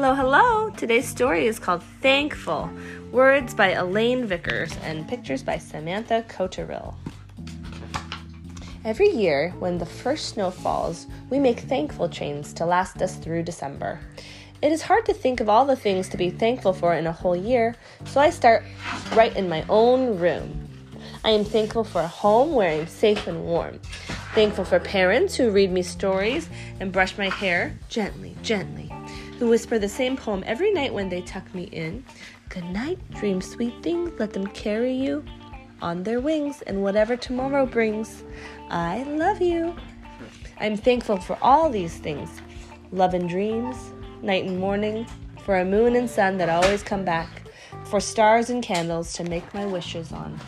Hello, hello! Today's story is called Thankful Words by Elaine Vickers and pictures by Samantha Cotterill. Every year, when the first snow falls, we make thankful chains to last us through December. It is hard to think of all the things to be thankful for in a whole year, so I start right in my own room. I am thankful for a home where I am safe and warm. Thankful for parents who read me stories and brush my hair gently, gently, who whisper the same poem every night when they tuck me in. Good night, dream sweet things, let them carry you on their wings, and whatever tomorrow brings, I love you. I'm thankful for all these things love and dreams, night and morning, for a moon and sun that always come back, for stars and candles to make my wishes on.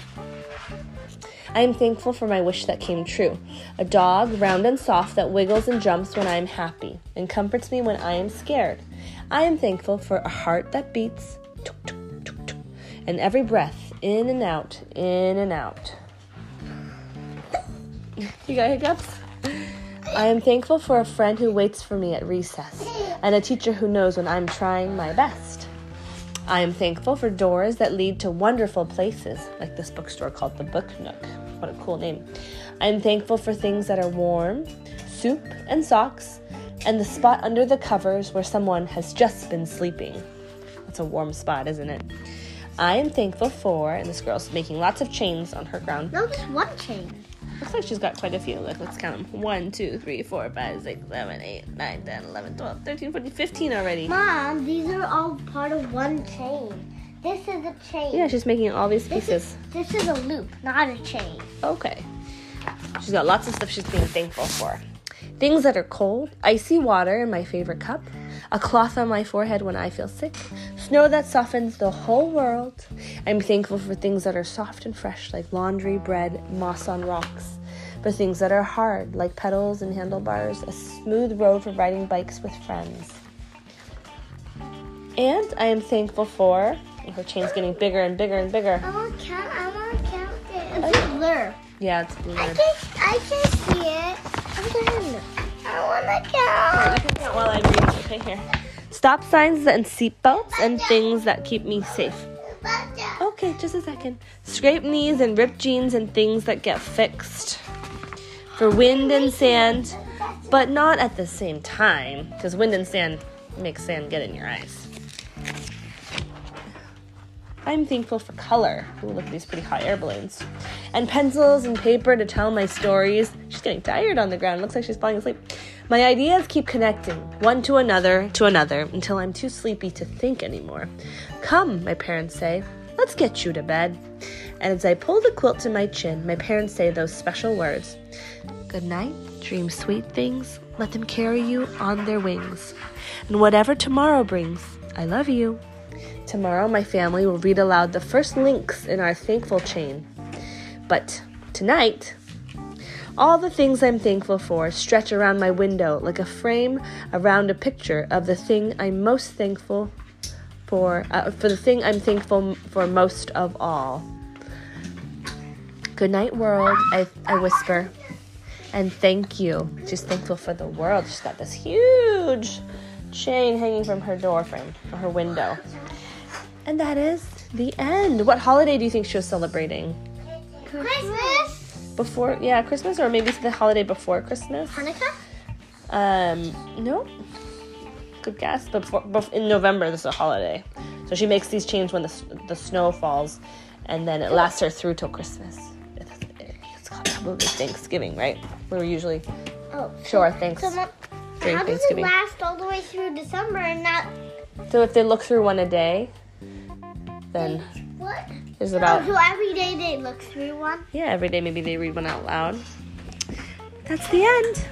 I am thankful for my wish that came true a dog, round and soft, that wiggles and jumps when I am happy and comforts me when I am scared. I am thankful for a heart that beats, and every breath in and out, in and out. You got hiccups? I am thankful for a friend who waits for me at recess and a teacher who knows when I'm trying my best. I am thankful for doors that lead to wonderful places, like this bookstore called the Book Nook. What a cool name. I am thankful for things that are warm, soup and socks, and the spot under the covers where someone has just been sleeping. That's a warm spot, isn't it? I am thankful for, and this girl's making lots of chains on her ground. No, just one chain. Looks like she's got quite a few. Look, let's count them. 1, 2, 3, 4, 5, 6, 7, 8, 9, 10, 11, 12, 13, 14, 15 already. Mom, these are all part of one chain. This is a chain. Yeah, she's making all these this pieces. is this is a loop, not a chain. Okay. She's got lots of stuff she's being thankful for. Things that are cold, icy water in my favorite cup, a cloth on my forehead when I feel sick, snow that softens the whole world. I'm thankful for things that are soft and fresh, like laundry, bread, moss on rocks. For things that are hard, like pedals and handlebars, a smooth road for riding bikes with friends. And I am thankful for oh, her chain's getting bigger and bigger and bigger. I want to count. I want to count it. It's a blur. Yeah, it's blue. I can I can see it. Here. Stop signs and seatbelts and things that keep me safe. Okay, just a second. Scrape knees and ripped jeans and things that get fixed. For wind and sand, but not at the same time, because wind and sand makes sand get in your eyes. I'm thankful for color. Ooh, look at these pretty hot air balloons. And pencils and paper to tell my stories. She's getting tired on the ground. Looks like she's falling asleep. My ideas keep connecting, one to another to another, until I'm too sleepy to think anymore. Come, my parents say, let's get you to bed. And as I pull the quilt to my chin, my parents say those special words Good night, dream sweet things, let them carry you on their wings. And whatever tomorrow brings, I love you. Tomorrow, my family will read aloud the first links in our thankful chain. But tonight, all the things I'm thankful for stretch around my window like a frame around a picture of the thing I'm most thankful for, uh, for the thing I'm thankful for most of all. Good night, world, I, I whisper. And thank you. She's thankful for the world. She's got this huge chain hanging from her door frame, or her window. And that is the end. What holiday do you think she was celebrating? Christmas. Before, yeah, Christmas, or maybe the holiday before Christmas? Hanukkah. Um, no. Good guess. But before, bef- in November, this is a holiday. So she makes these chains when the, the snow falls, and then it lasts her through till Christmas. It's, it's called probably Thanksgiving, right? We were usually Oh. show our thanks So, Mom, during how does it last all the way through December and not So if they look through one a day, then what? there's Oh, about so every day they look through one. yeah every day maybe they read one out loud. That's the end.